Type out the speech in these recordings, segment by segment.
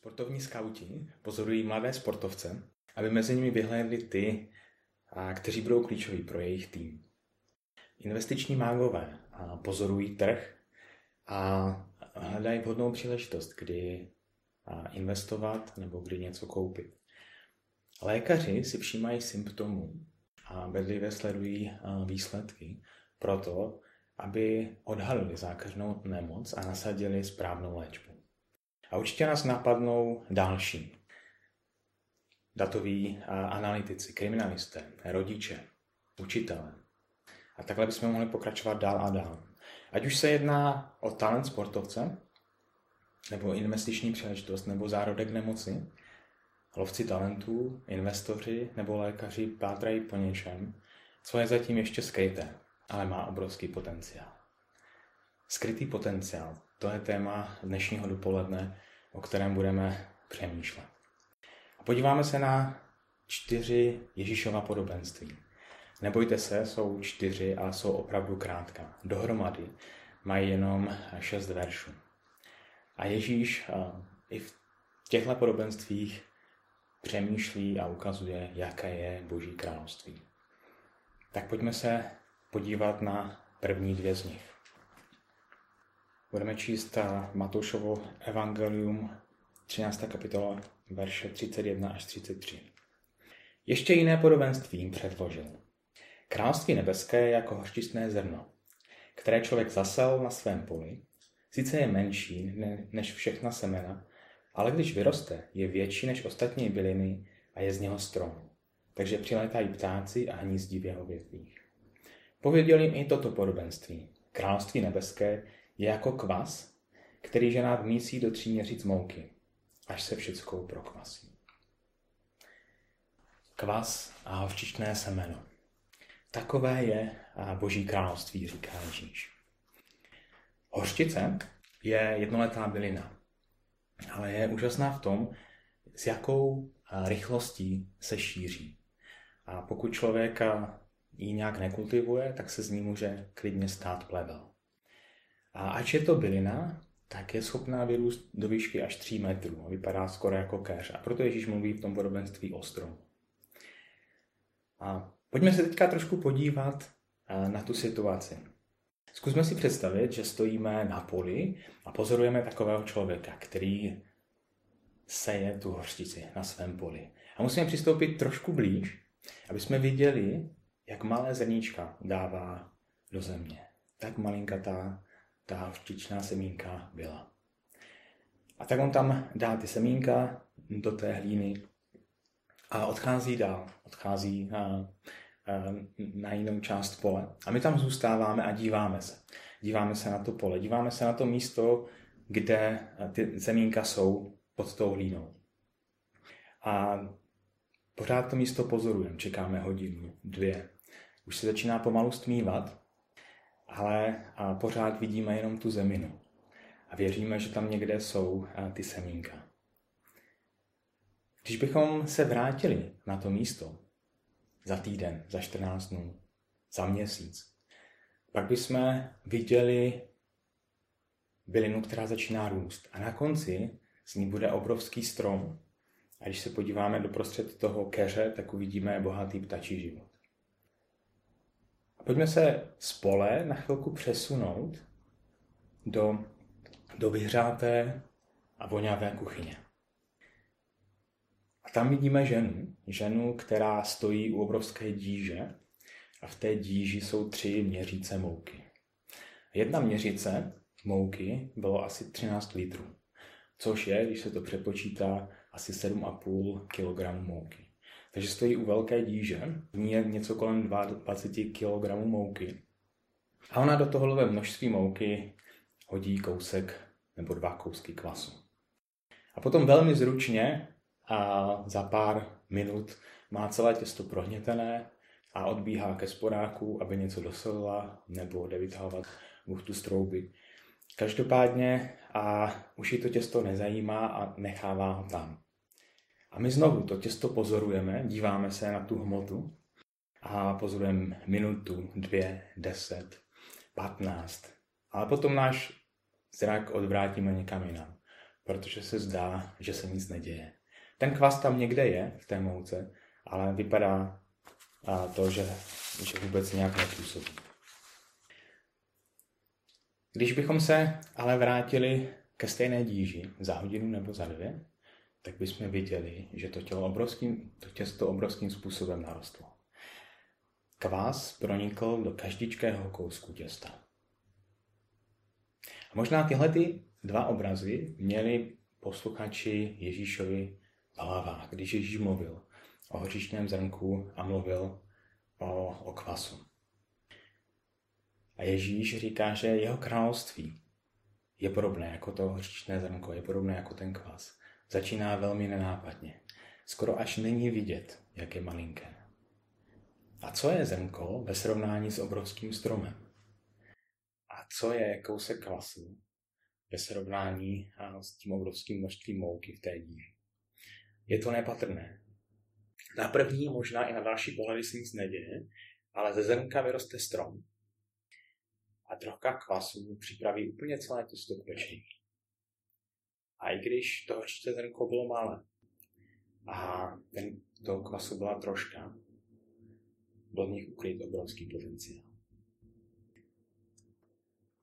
Sportovní skauti pozorují mladé sportovce, aby mezi nimi vyhlédli ty, kteří budou klíčoví pro jejich tým. Investiční mágové pozorují trh a hledají vhodnou příležitost, kdy investovat nebo kdy něco koupit. Lékaři si všímají symptomů a bedlivě sledují výsledky proto, aby odhalili zákažnou nemoc a nasadili správnou léčbu. A určitě nás napadnou další. Datoví analytici, kriminalisté, rodiče, učitelé. A takhle bychom mohli pokračovat dál a dál. Ať už se jedná o talent sportovce, nebo investiční příležitost, nebo zárodek nemoci, lovci talentů, investoři nebo lékaři pátrají po něčem, co je zatím ještě skryté, ale má obrovský potenciál. Skrytý potenciál, to je téma dnešního dopoledne, o kterém budeme přemýšlet. A podíváme se na čtyři Ježíšova podobenství. Nebojte se, jsou čtyři a jsou opravdu krátká. Dohromady mají jenom šest veršů. A Ježíš i v těchto podobenstvích přemýšlí a ukazuje, jaké je Boží království. Tak pojďme se podívat na první dvě z nich. Budeme číst Matoušovo evangelium 13. kapitola, verše 31 až 33. Ještě jiné podobenství jim předložil. Království nebeské je jako hořčistné zrno, které člověk zasel na svém poli. Sice je menší než všechna semena, ale když vyroste, je větší než ostatní byliny a je z něho strom. Takže přilétají ptáci a hnízdí v jeho větvích. Pověděl jim i toto podobenství. Království nebeské je jako kvas, který žena vmísí do tří měříc mouky, až se všeckou prokvasí. Kvas a hořčičné semeno. Takové je Boží království, říká Ježíš. Hořčice je jednoletá bylina, ale je úžasná v tom, s jakou rychlostí se šíří. A pokud člověk ji nějak nekultivuje, tak se z ní může klidně stát plevel. A ač je to bylina, tak je schopná vyrůst do výšky až 3 metrů. Vypadá skoro jako keř. A proto Ježíš mluví v tom podobenství o stromu. A pojďme se teďka trošku podívat na tu situaci. Zkusme si představit, že stojíme na poli a pozorujeme takového člověka, který seje tu hořčici na svém poli. A musíme přistoupit trošku blíž, aby jsme viděli, jak malé zrníčka dává do země. Tak malinkatá ta včičná semínka byla. A tak on tam dá ty semínka do té hlíny a odchází dál, odchází na, na jinou část pole. A my tam zůstáváme a díváme se. Díváme se na to pole, díváme se na to místo, kde ty semínka jsou pod tou hlínou. A pořád to místo pozorujeme, čekáme hodinu, dvě. Už se začíná pomalu stmívat ale pořád vidíme jenom tu zeminu. A věříme, že tam někde jsou ty semínka. Když bychom se vrátili na to místo za týden, za 14 dnů, za měsíc, pak bychom viděli bylinu, která začíná růst. A na konci z ní bude obrovský strom. A když se podíváme do prostřed toho keře, tak uvidíme bohatý ptačí život. A pojďme se spole na chvilku přesunout do, do vyhřáté a voňavé kuchyně. A tam vidíme ženu, ženu, která stojí u obrovské díže a v té díži jsou tři měříce mouky. Jedna měřice mouky bylo asi 13 litrů, což je, když se to přepočítá, asi 7,5 kg mouky. Takže stojí u velké díže, v ní je něco kolem 20 kg mouky. A ona do tohohle množství mouky hodí kousek nebo dva kousky kvasu. A potom velmi zručně a za pár minut má celé těsto prohnětené a odbíhá ke sporáku, aby něco dosolila nebo jde vytahovat buchtu z trouby. Každopádně a už ji to těsto nezajímá a nechává ho tam. A my znovu to těsto pozorujeme, díváme se na tu hmotu a pozorujeme minutu, dvě, deset, patnáct. Ale potom náš zrak odvrátíme někam jinam. protože se zdá, že se nic neděje. Ten kvas tam někde je v té mouce, ale vypadá to, že, že vůbec nějak nepůsobí. Když bychom se ale vrátili ke stejné díži za hodinu nebo za dvě, tak bychom viděli, že to tělo obrovským, to těsto obrovským způsobem narostlo. Kvás pronikl do každičkého kousku těsta. A možná tyhle ty dva obrazy měli posluchači Ježíšovi v hlavách, když Ježíš mluvil o hořičném zrnku a mluvil o, o kvasu. A Ježíš říká, že jeho království je podobné jako to hořičné zrnko, je podobné jako ten kvas. Začíná velmi nenápadně. Skoro až není vidět, jak je malinké. A co je zrnko ve srovnání s obrovským stromem? A co je kousek kvasu ve srovnání s tím obrovským množstvím mouky v té díži? Je to nepatrné. Na první, možná i na další pohledy se nic neděje, ale ze zrnka vyroste strom. A trocha kvasu připraví úplně celé těsto k. A i když to horčice zrnko bylo malé a ten, toho kvasu byla troška, byl v nich ukryt obrovský potenciál.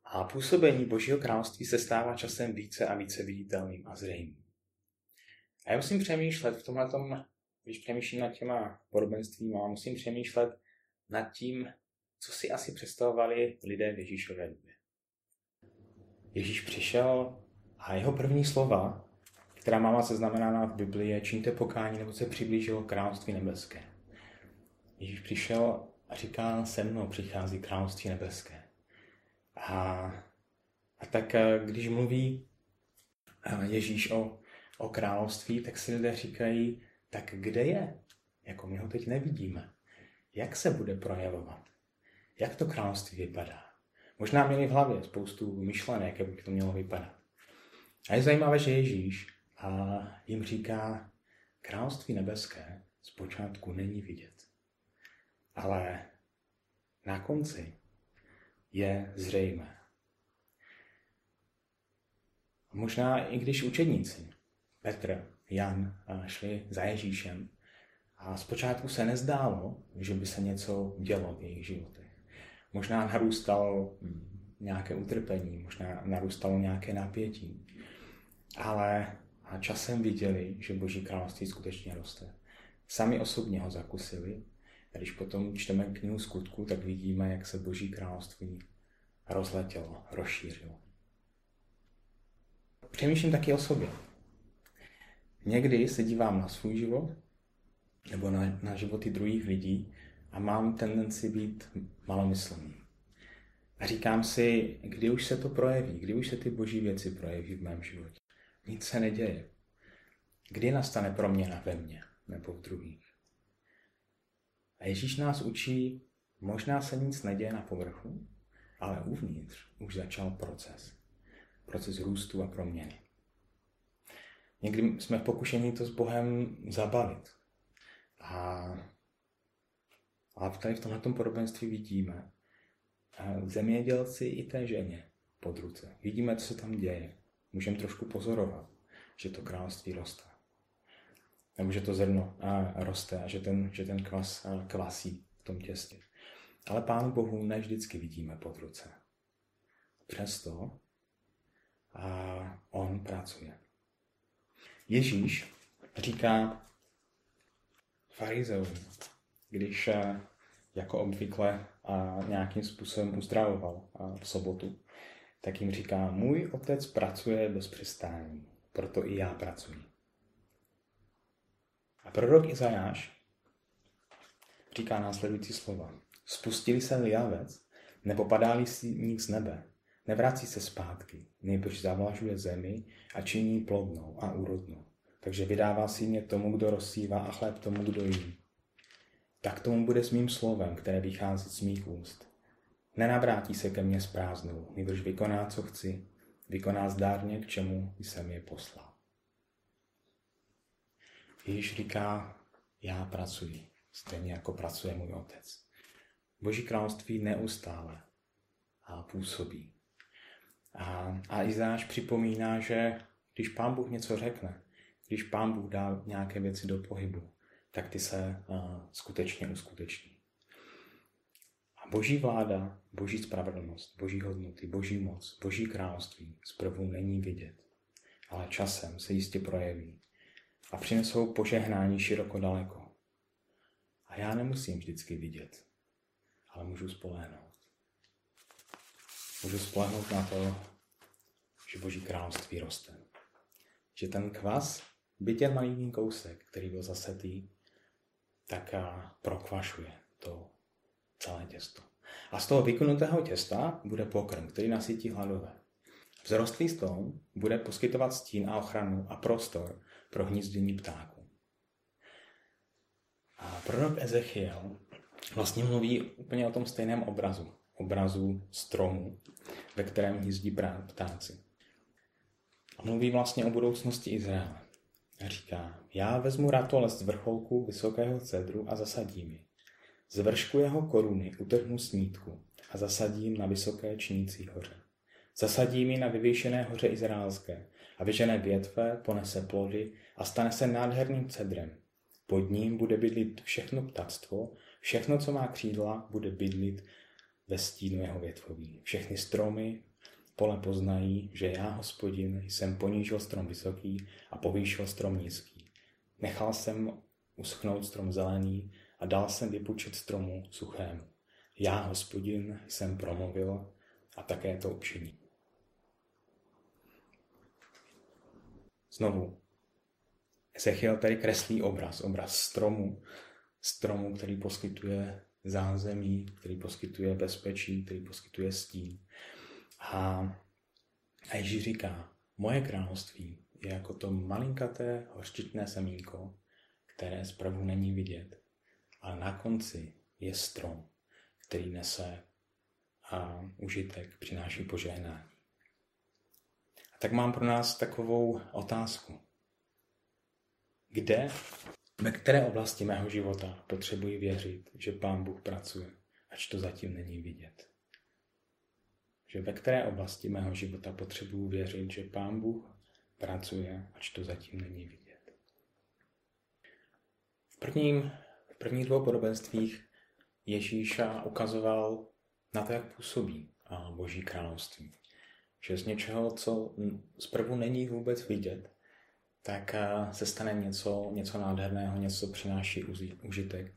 A působení Božího království se stává časem více a více viditelným a zřejmým. A já musím přemýšlet v tomhle tom, když přemýšlím nad těma podobenstvíma, musím přemýšlet nad tím, co si asi představovali lidé v Ježíšové době. Ježíš přišel a jeho první slova, která máma seznamenána v Biblii, je čiňte pokání, nebo se přiblížilo království nebeské. Ježíš přišel a říká, se mnou přichází království nebeské. A, a tak eh, když mluví eh, Ježíš o, o království, tak si lidé říkají, tak kde je? Jako my ho teď nevidíme. Jak se bude projevovat? Jak to království vypadá? Možná měli v hlavě spoustu myšlenek, jak by to mělo vypadat. A je zajímavé, že Ježíš a jim říká, království nebeské zpočátku není vidět. Ale na konci je zřejmé. Možná i když učedníci Petr, Jan šli za Ježíšem a zpočátku se nezdálo, že by se něco dělo v jejich životech. Možná narůstalo hm, nějaké utrpení, možná narůstalo nějaké napětí, ale časem viděli, že Boží království skutečně roste. Sami osobně ho zakusili a když potom čteme knihu skutku, tak vidíme, jak se Boží království rozletělo, rozšířilo. Přemýšlím taky o sobě. Někdy se dívám na svůj život nebo na, na životy druhých lidí a mám tendenci být malomyslný. A říkám si, kdy už se to projeví, kdy už se ty boží věci projeví v mém životě. Nic se neděje. Kdy nastane proměna ve mně nebo v druhých? A Ježíš nás učí, možná se nic neděje na povrchu, ale uvnitř už začal proces. Proces růstu a proměny. Někdy jsme v pokušení to s Bohem zabalit. A, a tady v tomhle podobenství vidíme zemědělci i té ženě pod ruce. Vidíme, co se tam děje. Můžeme trošku pozorovat, že to království roste nebo že to zrno a roste a že ten, že ten kvas a kvasí v tom těstě. Ale Pánu Bohu ne vždycky vidíme pod ruce. Přesto a on pracuje. Ježíš říká farizeům, když jako obvykle a nějakým způsobem uzdravoval v sobotu, tak jim říká, můj otec pracuje bez přistání, proto i já pracuji. A prorok Izajáš říká následující slova. Spustili se lijavec, nebo padá sníh z nebe, nevrací se zpátky, nejbrž zavlažuje zemi a činí plodnou a úrodnou. Takže vydává si mě tomu, kdo rozsívá a chléb tomu, kdo jí. Tak tomu bude s mým slovem, které vychází z mých úst. Nenavrátí se ke mně s prázdnou, nejbrž vykoná, co chci, vykoná zdárně, k čemu jsem je poslal. Ježíš říká, já pracuji, stejně jako pracuje můj otec. Boží království neustále a působí. A, a Izáš připomíná, že Když pán Bůh něco řekne, když pán Bůh dá nějaké věci do pohybu, tak ty se uh, skutečně uskuteční. A boží vláda, boží spravedlnost, boží hodnoty, boží moc, boží království zprvu není vidět, ale časem se jistě projeví a přinesou požehnání široko daleko. A já nemusím vždycky vidět, ale můžu spolehnout. Můžu spolehnout na to, že Boží království roste. Že ten kvas, jen malý kousek, který byl zasetý, tak prokvašuje to celé těsto. A z toho vykunutého těsta bude pokrm, který nasytí hladové. Vzrostlý strom bude poskytovat stín a ochranu a prostor pro hnízdění ptáků. A prorok Ezechiel vlastně mluví úplně o tom stejném obrazu. Obrazu stromu, ve kterém hnízdí ptáci. A mluví vlastně o budoucnosti Izraele. Říká, já vezmu ratolest z vrcholku vysokého cedru a zasadím ji. Z vršku jeho koruny utrhnu snítku a zasadím na vysoké čnící hoře. Zasadím ji na vyvýšené hoře izraelské a vyžené větve, ponese plody a stane se nádherným cedrem. Pod ním bude bydlit všechno ptactvo, všechno, co má křídla, bude bydlit ve stínu jeho větvoví. Všechny stromy pole poznají, že já, hospodin, jsem ponížil strom vysoký a povýšil strom nízký. Nechal jsem uschnout strom zelený a dal jsem vypučet stromu suchému. Já, hospodin, jsem promluvil a také to učiní. Znovu, Ezechiel tady kreslí obraz, obraz stromu, stromu, který poskytuje zázemí, který poskytuje bezpečí, který poskytuje stín. A, a Ježíš říká, moje království je jako to malinkaté hořčičné semínko, které zpravu není vidět, ale na konci je strom, který nese a užitek, přináší požehnání. A tak mám pro nás takovou otázku. Kde, ve které oblasti mého života potřebuji věřit, že Pán Bůh pracuje, ač to zatím není vidět? Že ve které oblasti mého života potřebuji věřit, že Pán Bůh pracuje, ač to zatím není vidět? V, prvním, v prvních dvou podobenstvích Ježíša ukazoval na to, jak působí Boží království. Že z něčeho, co zprvu není vůbec vidět, tak se stane něco, něco nádherného, něco, co přináší užitek.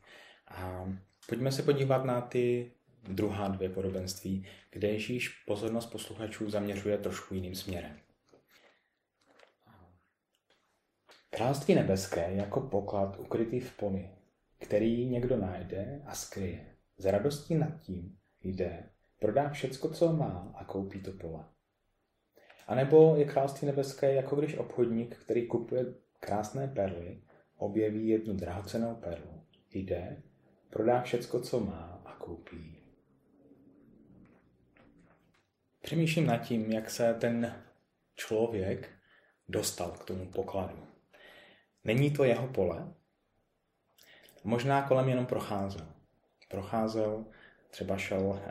A pojďme se podívat na ty druhá dvě podobenství, kde Ježíš pozornost posluchačů zaměřuje trošku jiným směrem. Království nebeské jako poklad ukrytý v poli, který někdo najde a skryje. Z radostí nad tím jde, prodá všecko, co má a koupí to pole. A nebo je království nebeské jako když obchodník, který kupuje krásné perly, objeví jednu drahocenou perlu, jde, prodá všecko, co má a koupí. Přemýšlím nad tím, jak se ten člověk dostal k tomu pokladu. Není to jeho pole? Možná kolem jenom procházel. Procházel, třeba šel eh,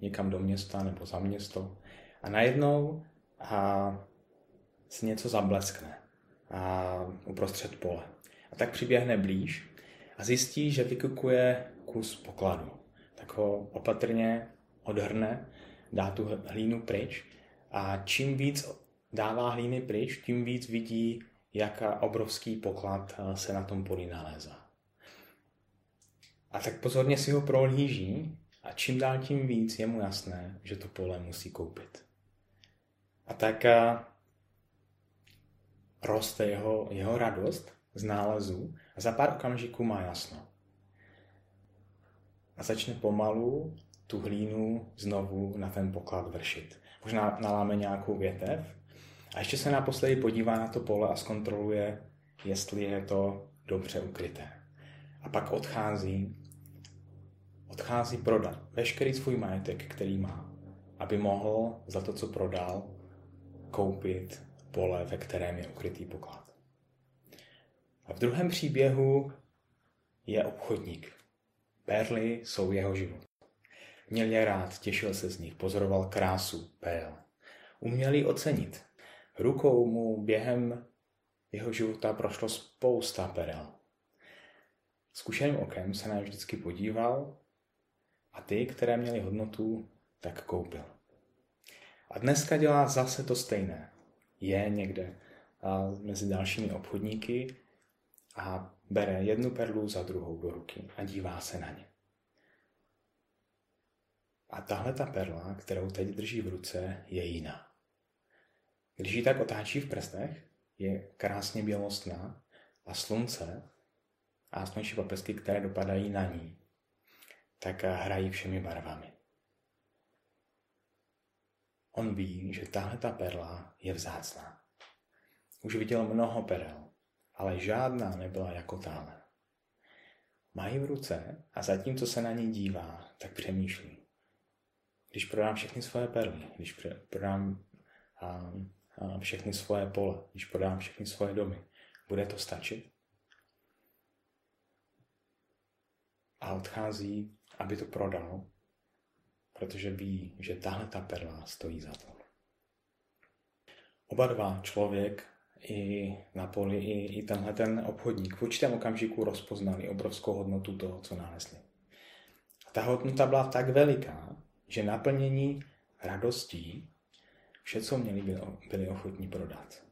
někam do města nebo za město a najednou a si něco zableskne a uprostřed pole. A tak přiběhne blíž a zjistí, že vykukuje kus pokladu. Tak ho opatrně odhrne, dá tu hlínu pryč a čím víc dává hlíny pryč, tím víc vidí, jak obrovský poklad eh, se na tom poli nalézá. A tak pozorně si ho prohlíží a čím dál tím víc je mu jasné, že to pole musí koupit. A tak roste jeho, jeho radost z nálezu a za pár okamžiků má jasno. A začne pomalu tu hlínu znovu na ten poklad vršit. Možná naláme nějakou větev a ještě se naposledy podívá na to pole a zkontroluje, jestli je to dobře ukryté. A pak odchází, odchází prodat veškerý svůj majetek, který má, aby mohl za to, co prodal, koupit pole, ve kterém je ukrytý poklad. A v druhém příběhu je obchodník. Perly jsou jeho život. Měl je rád, těšil se z nich, pozoroval krásu pél. Uměl ji ocenit. rukou mu během jeho života prošlo spousta perel. Zkušeným okem se na vždycky podíval a ty, které měly hodnotu, tak koupil. A dneska dělá zase to stejné. Je někde mezi dalšími obchodníky a bere jednu perlu za druhou do ruky a dívá se na ně. A tahle ta perla, kterou teď drží v ruce, je jiná. Když ji tak otáčí v prstech, je krásně bělostná a slunce a slunečí paprsky, které dopadají na ní, tak hrají všemi barvami. On ví, že tahle ta perla je vzácná. Už viděl mnoho perel, ale žádná nebyla jako táhle. Mají v ruce a zatímco se na ní dívá, tak přemýšlí. Když prodám všechny svoje perly, když prodám a, a všechny svoje pole, když prodám všechny svoje domy, bude to stačit? A odchází, aby to prodal, protože ví, že tahle ta perla stojí za to. Oba dva, člověk i na poli, i, i tenhle ten obchodník v určitém okamžiku rozpoznali obrovskou hodnotu toho, co nalezli. A ta hodnota byla tak veliká, že naplnění radostí vše, co měli, byli ochotní prodat.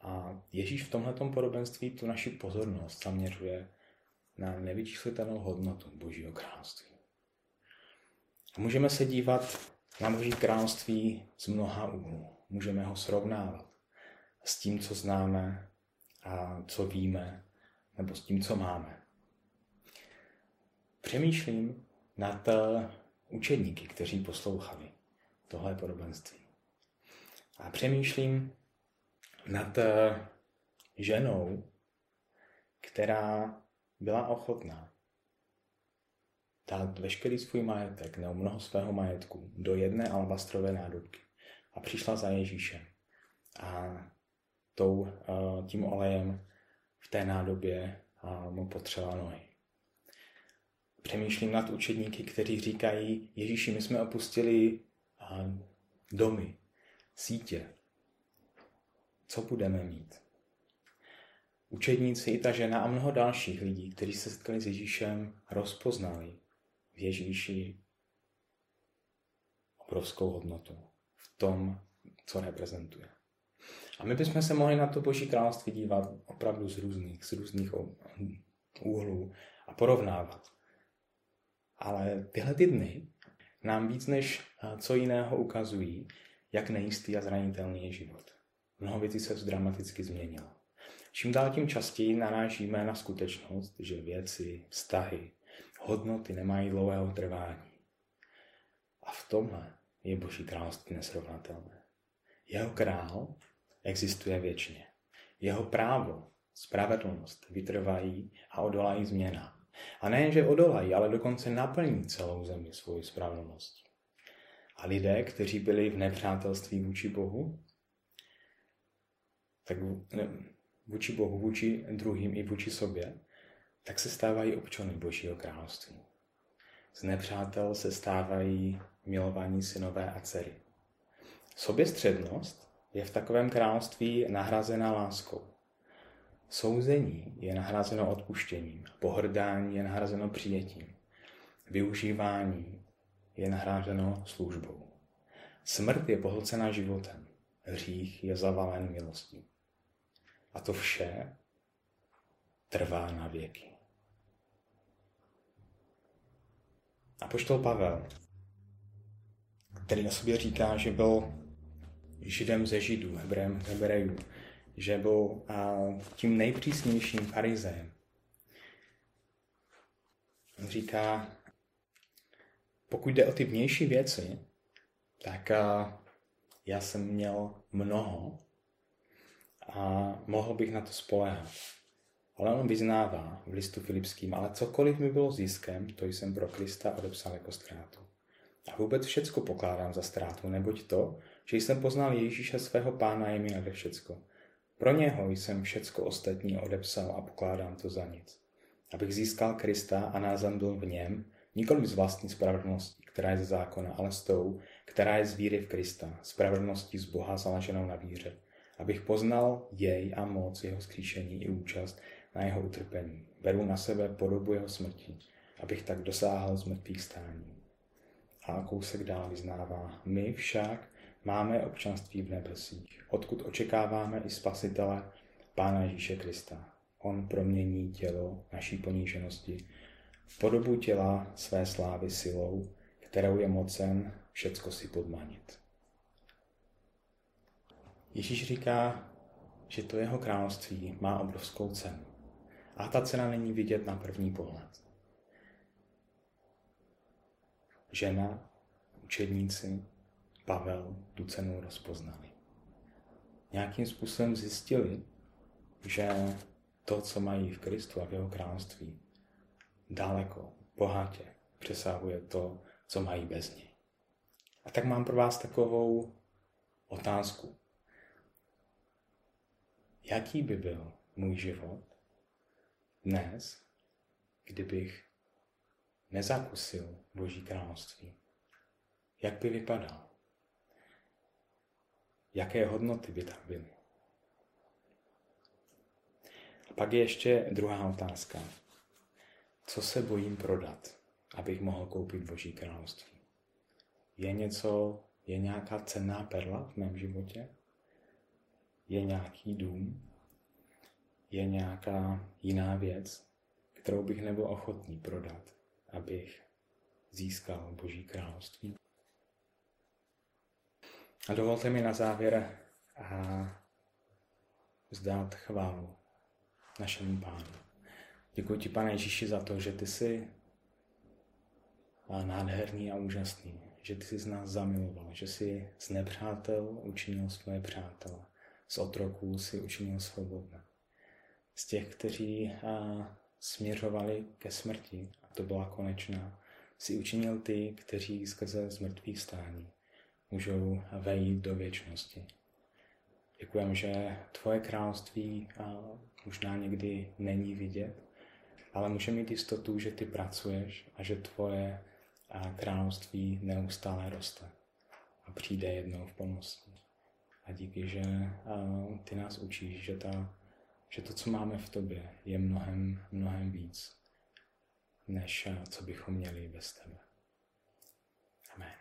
A Ježíš v tomhle podobenství tu naši pozornost zaměřuje na nevyčíslitelnou hodnotu Božího království. A můžeme se dívat na Boží království z mnoha úhlů. Můžeme ho srovnávat s tím, co známe a co víme, nebo s tím, co máme. Přemýšlím nad eh, učedníky, kteří poslouchali tohle podobenství. A přemýšlím nad eh, ženou, která byla ochotná dát veškerý svůj majetek nebo mnoho svého majetku do jedné alabastrové nádobky a přišla za Ježíšem a tou, eh, tím olejem v té nádobě mu potřela nohy. Přemýšlím nad učedníky, kteří říkají, Ježíši, my jsme opustili domy, sítě. Co budeme mít? Učedníci i ta žena a mnoho dalších lidí, kteří se setkali s Ježíšem, rozpoznali v Ježíši obrovskou hodnotu v tom, co reprezentuje. A my bychom se mohli na to Boží království dívat opravdu z různých, z různých úhlů a porovnávat. Ale tyhle ty dny nám víc než co jiného ukazují, jak nejistý a zranitelný je život. Mnoho věcí se dramaticky změnilo. Čím dál tím častěji narážíme na skutečnost, že věci, vztahy, hodnoty nemají dlouhého trvání. A v tomhle je Boží království nesrovnatelné. Jeho král existuje věčně. Jeho právo, spravedlnost vytrvají a odolají změnám. A nejen, že odolají, ale dokonce naplní celou zemi svoji spravedlností. A lidé, kteří byli v nepřátelství vůči Bohu, tak vůči Bohu, vůči druhým i vůči sobě, tak se stávají občany Božího království. Z nepřátel se stávají milovaní synové a dcery. Soběstřednost je v takovém království nahrazena láskou. Souzení je nahrazeno odpuštěním, pohrdání je nahrazeno přijetím, využívání je nahrazeno službou. Smrt je pohlcena životem, hřích je zavalen milostí. A to vše trvá na věky. A poštol Pavel, který na sobě říká, že byl židem ze židů, hebrem hebrejů, že byl tím nejpřísnějším farizejem. On říká, pokud jde o ty vnější věci, tak já jsem měl mnoho a mohl bych na to spolehat. Ale on vyznává v listu Filipským, ale cokoliv mi bylo ziskem, to jsem pro Krista odepsal jako ztrátu. A vůbec všecko pokládám za ztrátu, neboť to, že jsem poznal Ježíše svého pána je mi nade všecko. Pro něho jsem všecko ostatní odepsal a pokládám to za nic. Abych získal Krista a názem byl v něm, nikoli z vlastní spravedlnosti, která je ze zákona, ale s tou, která je z víry v Krista, spravedlností z Boha založenou na víře, abych poznal jej a moc jeho skříšení i účast na jeho utrpení. Beru na sebe podobu jeho smrti, abych tak dosáhl z mrtvých stání. A kousek dál vyznává. My však máme občanství v nebesích, odkud očekáváme i spasitele Pána Ježíše Krista. On promění tělo naší poníženosti v podobu těla své slávy silou, kterou je mocen všecko si podmanit. Ježíš říká, že to jeho království má obrovskou cenu. A ta cena není vidět na první pohled. Žena, učedníci, Pavel tu cenu rozpoznali. Nějakým způsobem zjistili, že to, co mají v Kristu a v jeho království, daleko, bohatě přesahuje to, co mají bez něj. A tak mám pro vás takovou otázku. Jaký by byl můj život dnes, kdybych nezakusil Boží království? Jak by vypadal? Jaké hodnoty by tam byly? A pak je ještě druhá otázka. Co se bojím prodat, abych mohl koupit Boží království? Je něco, je nějaká cenná perla v mém životě? Je nějaký dům? Je nějaká jiná věc, kterou bych nebyl ochotný prodat, abych získal Boží království? A dovolte mi na závěr a vzdát chválu našemu Pánu. Děkuji ti, pane Ježíši, za to, že ty jsi nádherný a úžasný, že ty jsi z nás zamiloval, že jsi z nepřátel učinil svoje přátele, z otroků si učinil svobodné. Z těch, kteří směřovali ke smrti, a to byla konečná, si učinil ty, kteří skrze zmrtvých stání můžou vejít do věčnosti. Děkujeme, že tvoje království možná někdy není vidět, ale můžeme mít jistotu, že ty pracuješ a že tvoje království neustále roste a přijde jednou v plnosti. A díky, že ty nás učíš, že, ta, že to, co máme v tobě, je mnohem, mnohem víc, než co bychom měli bez tebe. Amen.